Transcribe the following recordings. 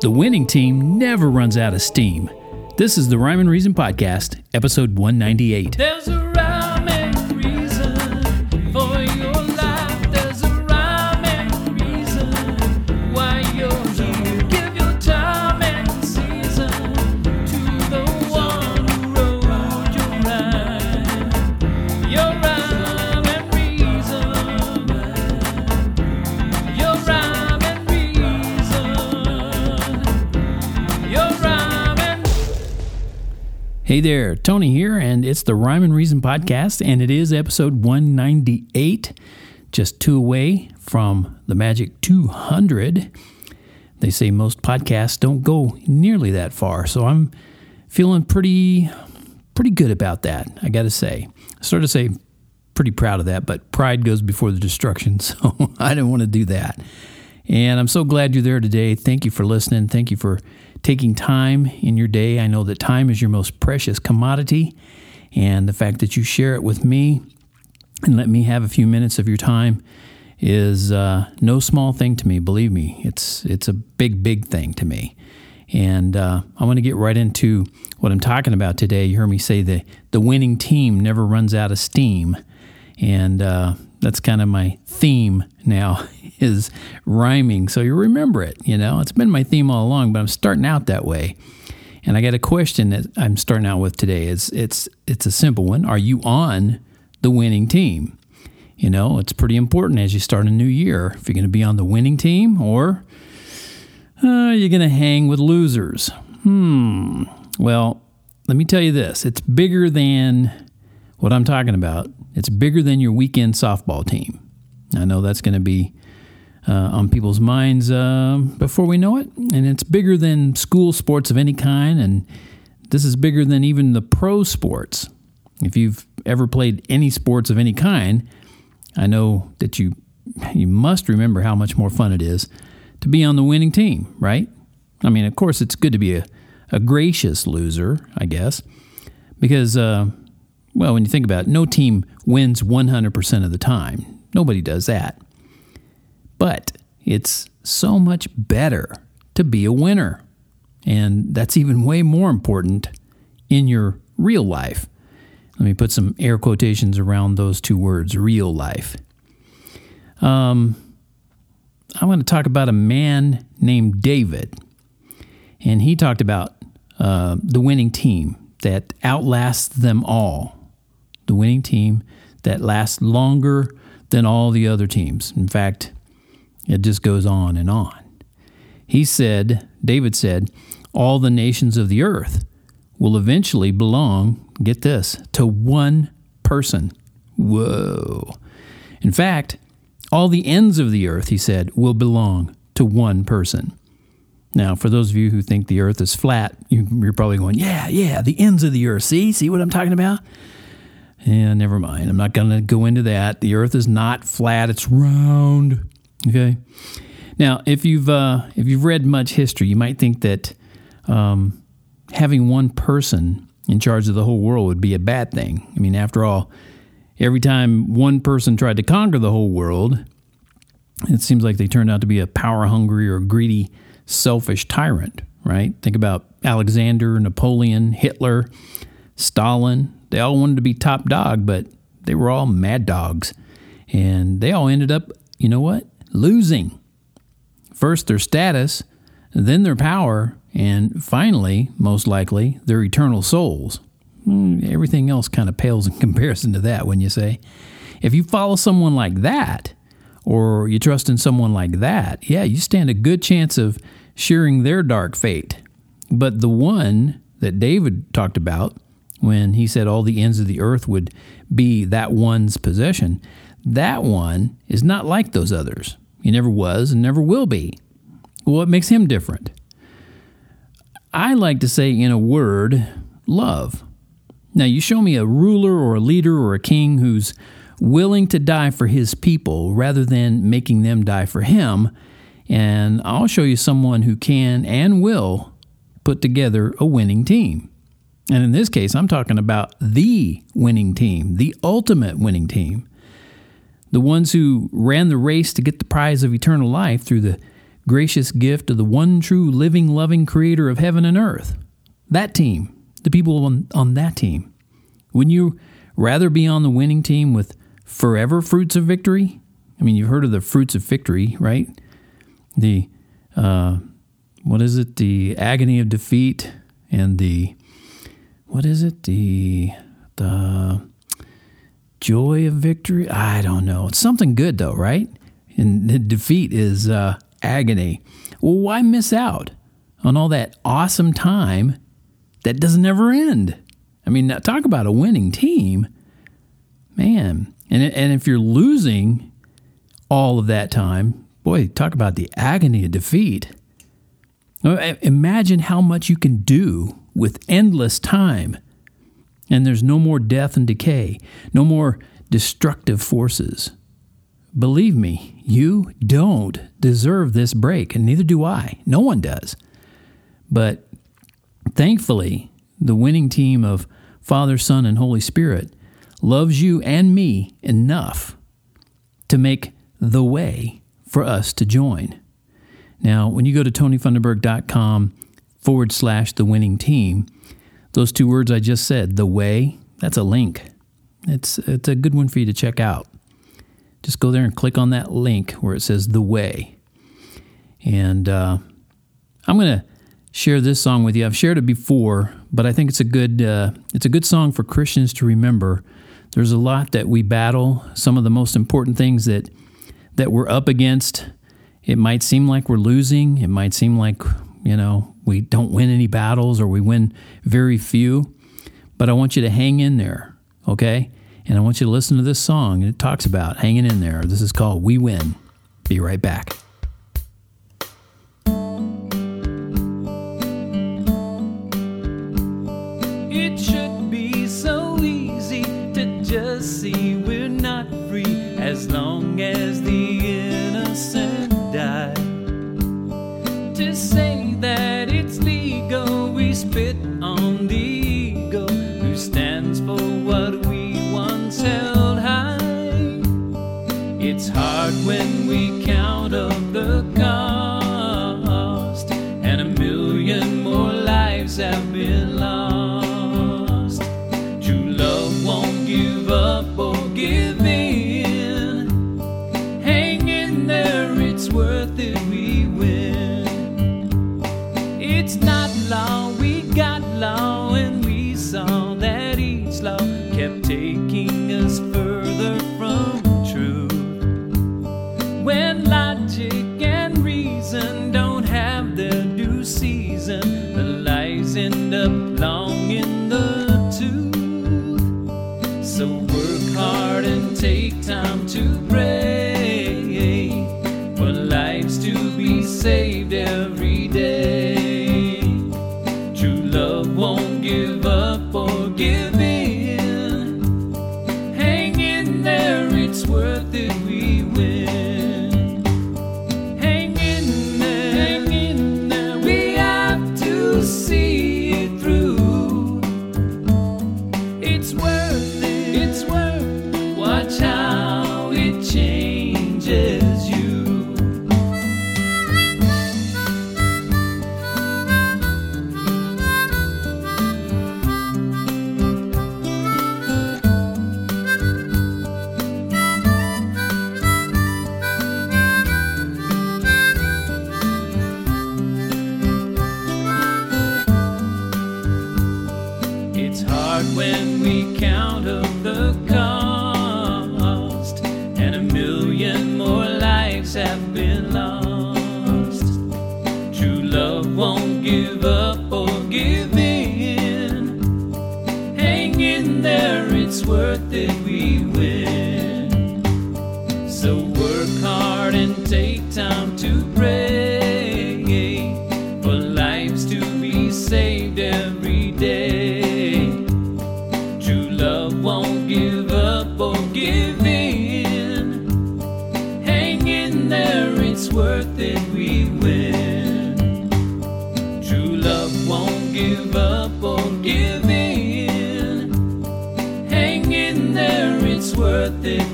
The winning team never runs out of steam. This is the Rhyme and Reason Podcast, episode 198. Hey there, Tony here, and it's the Rhyme and Reason Podcast, and it is episode 198, just two away from the magic 200. They say most podcasts don't go nearly that far, so I'm feeling pretty, pretty good about that. I got to say, I started to say pretty proud of that, but pride goes before the destruction, so I didn't want to do that. And I'm so glad you're there today. Thank you for listening. Thank you for taking time in your day. I know that time is your most precious commodity, and the fact that you share it with me and let me have a few minutes of your time is uh, no small thing to me. Believe me, it's it's a big, big thing to me. And uh, I want to get right into what I'm talking about today. You heard me say the the winning team never runs out of steam, and uh, that's kind of my theme now is rhyming. So you remember it. You know, it's been my theme all along, but I'm starting out that way. And I got a question that I'm starting out with today. It's it's it's a simple one. Are you on the winning team? You know, it's pretty important as you start a new year if you're going to be on the winning team or uh, you're going to hang with losers. Hmm. Well, let me tell you this it's bigger than what I'm talking about. It's bigger than your weekend softball team. I know that's going to be uh, on people's minds uh, before we know it. And it's bigger than school sports of any kind. And this is bigger than even the pro sports. If you've ever played any sports of any kind, I know that you you must remember how much more fun it is to be on the winning team, right? I mean, of course, it's good to be a, a gracious loser, I guess, because, uh, well, when you think about it, no team wins 100% of the time. Nobody does that. But it's so much better to be a winner. And that's even way more important in your real life. Let me put some air quotations around those two words real life. Um, I want to talk about a man named David. And he talked about uh, the winning team that outlasts them all. The winning team that lasts longer than all the other teams. In fact, it just goes on and on. He said, David said, all the nations of the earth will eventually belong, get this, to one person. Whoa. In fact, all the ends of the earth, he said, will belong to one person. Now, for those of you who think the earth is flat, you're probably going, yeah, yeah, the ends of the earth. See, see what I'm talking about? Yeah, never mind. I'm not going to go into that. The earth is not flat, it's round. Okay. Now, if you've uh, if you've read much history, you might think that um, having one person in charge of the whole world would be a bad thing. I mean, after all, every time one person tried to conquer the whole world, it seems like they turned out to be a power hungry or greedy, selfish tyrant, right? Think about Alexander, Napoleon, Hitler, Stalin. They all wanted to be top dog, but they were all mad dogs. And they all ended up, you know what? Losing. First their status, then their power, and finally, most likely, their eternal souls. Hmm, Everything else kind of pales in comparison to that, when you say. If you follow someone like that, or you trust in someone like that, yeah, you stand a good chance of sharing their dark fate. But the one that David talked about when he said all the ends of the earth would be that one's possession, that one is not like those others. He never was and never will be. What makes him different? I like to say, in a word, love. Now, you show me a ruler or a leader or a king who's willing to die for his people rather than making them die for him, and I'll show you someone who can and will put together a winning team. And in this case, I'm talking about the winning team, the ultimate winning team. The ones who ran the race to get the prize of eternal life through the gracious gift of the one true living, loving creator of heaven and earth. That team, the people on, on that team. Wouldn't you rather be on the winning team with forever fruits of victory? I mean, you've heard of the fruits of victory, right? The, uh, what is it? The agony of defeat and the, what is it? The, the joy of victory? I don't know. It's something good though, right? And the defeat is uh, agony. Well, why miss out on all that awesome time that doesn't ever end? I mean, talk about a winning team, man. And and if you're losing all of that time, boy, talk about the agony of defeat. Imagine how much you can do with endless time. And there's no more death and decay, no more destructive forces. Believe me, you don't deserve this break, and neither do I. No one does. But thankfully, the winning team of Father, Son, and Holy Spirit loves you and me enough to make the way for us to join. Now, when you go to tonyfunderburg.com forward slash the winning team, those two words I just said, the way, that's a link. It's, it's a good one for you to check out. Just go there and click on that link where it says the way. And uh, I'm going to share this song with you. I've shared it before, but I think it's a good uh, it's a good song for Christians to remember. There's a lot that we battle. Some of the most important things that that we're up against. It might seem like we're losing. It might seem like you know we don't win any battles or we win very few. But I want you to hang in there, okay? And I want you to listen to this song. It talks about hanging in there. This is called We Win. Be right back. It's hard when we count up the cost, and a million more lives have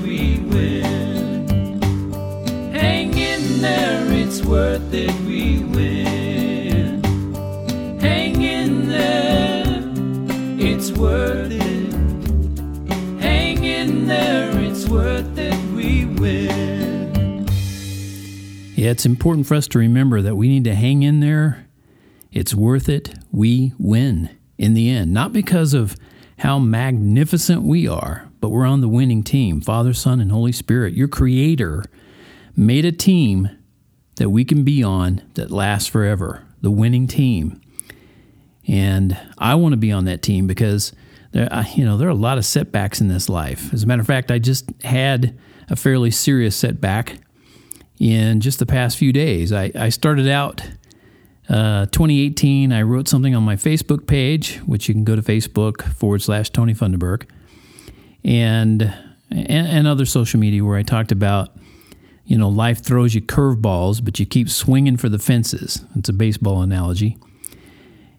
we win. Hang in there, it's worth it, we win. Hang in there, it's worth it. Hang in there, it's worth it, we win. Yeah, it's important for us to remember that we need to hang in there. It's worth it. We win in the end. Not because of how magnificent we are, but we're on the winning team. Father, Son, and Holy Spirit, your creator, made a team that we can be on that lasts forever, the winning team. And I want to be on that team because there, you know, there are a lot of setbacks in this life. As a matter of fact, I just had a fairly serious setback in just the past few days. I, I started out uh, 2018. I wrote something on my Facebook page, which you can go to Facebook forward slash Tony Funderburg, and, and and other social media where I talked about, you know, life throws you curveballs, but you keep swinging for the fences. It's a baseball analogy.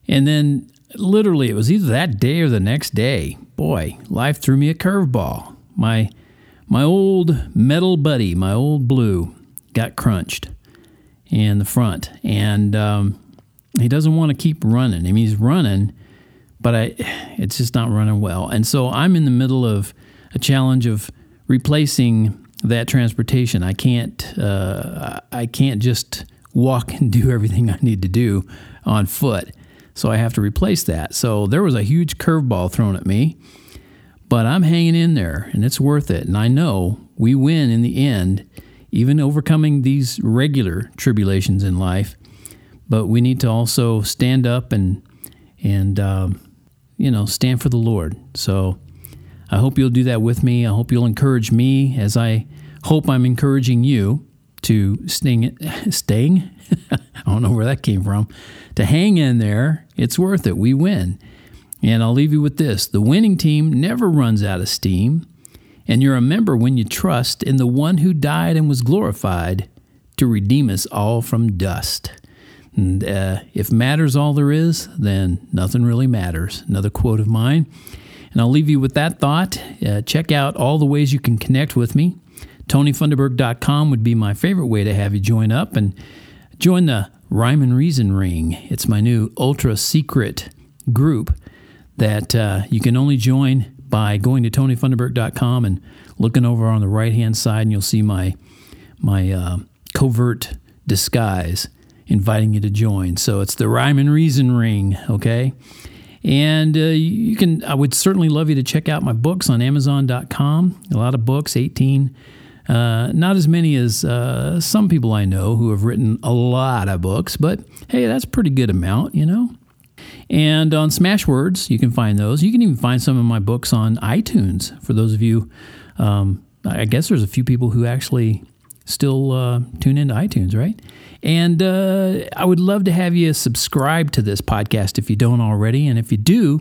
And then, literally, it was either that day or the next day. Boy, life threw me a curveball. My my old metal buddy, my old blue, got crunched in the front, and um, he doesn't want to keep running. I mean, he's running, but I, it's just not running well. And so I'm in the middle of a challenge of replacing that transportation. I can't, uh, I can't just walk and do everything I need to do on foot. So I have to replace that. So there was a huge curveball thrown at me, but I'm hanging in there and it's worth it. And I know we win in the end, even overcoming these regular tribulations in life. But we need to also stand up and, and, um, you know, stand for the Lord. So I hope you'll do that with me. I hope you'll encourage me as I hope I'm encouraging you to sting, staying. I don't know where that came from. To hang in there, it's worth it. We win. And I'll leave you with this the winning team never runs out of steam. And you're a member when you trust in the one who died and was glorified to redeem us all from dust. And uh, if matter's all there is, then nothing really matters. Another quote of mine. And I'll leave you with that thought. Uh, check out all the ways you can connect with me. TonyFunderburg.com would be my favorite way to have you join up and join the Rhyme and Reason Ring. It's my new ultra secret group that uh, you can only join by going to TonyFunderburg.com and looking over on the right hand side, and you'll see my my uh, covert disguise inviting you to join. So it's the Rhyme and Reason Ring, okay? And uh, you can, I would certainly love you to check out my books on Amazon.com. A lot of books, 18. Uh, not as many as uh, some people I know who have written a lot of books, but hey, that's pretty good amount, you know? And on Smashwords, you can find those. You can even find some of my books on iTunes. For those of you, um, I guess there's a few people who actually still uh, tune into iTunes, right? And uh, I would love to have you subscribe to this podcast if you don't already. And if you do,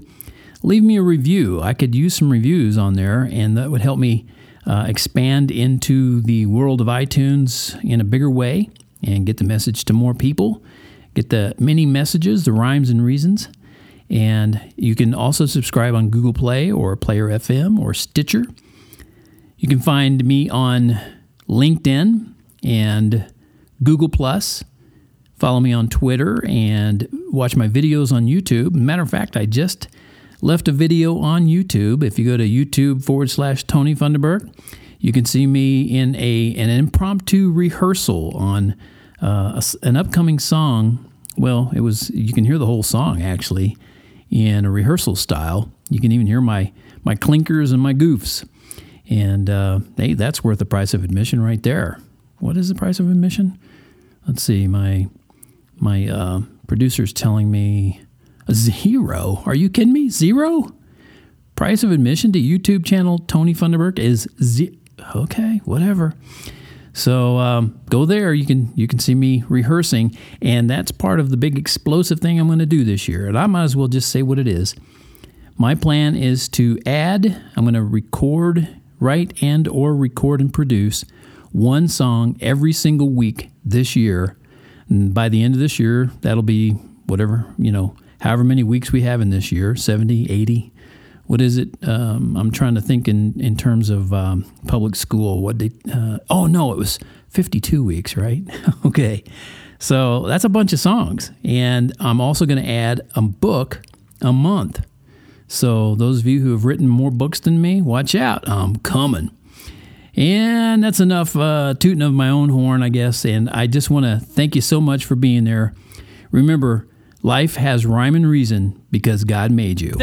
leave me a review. I could use some reviews on there, and that would help me uh, expand into the world of iTunes in a bigger way and get the message to more people. Get the many messages, the rhymes and reasons. And you can also subscribe on Google Play or Player FM or Stitcher. You can find me on LinkedIn and Google Plus. Follow me on Twitter and watch my videos on YouTube. Matter of fact, I just left a video on YouTube. If you go to YouTube forward slash Tony Funderburg, you can see me in a an impromptu rehearsal on uh, an upcoming song. Well, it was you can hear the whole song actually in a rehearsal style. You can even hear my my clinkers and my goofs. And uh, hey, that's worth the price of admission right there. What is the price of admission? Let's see. My my uh, producer's telling me zero. Are you kidding me? Zero? Price of admission to YouTube channel Tony Funderburg is zero. Okay, whatever. So um, go there. You can you can see me rehearsing, and that's part of the big explosive thing I'm going to do this year. And I might as well just say what it is. My plan is to add. I'm going to record, write, and or record and produce one song every single week this year. And by the end of this year, that'll be whatever you know, however many weeks we have in this year, 70, 80, what is it? Um, I'm trying to think in, in terms of um, public school. What they? Uh, oh no, it was 52 weeks, right? okay, so that's a bunch of songs, and I'm also going to add a book a month. So those of you who have written more books than me, watch out, I'm coming. And that's enough uh, tooting of my own horn, I guess. And I just want to thank you so much for being there. Remember, life has rhyme and reason because God made you.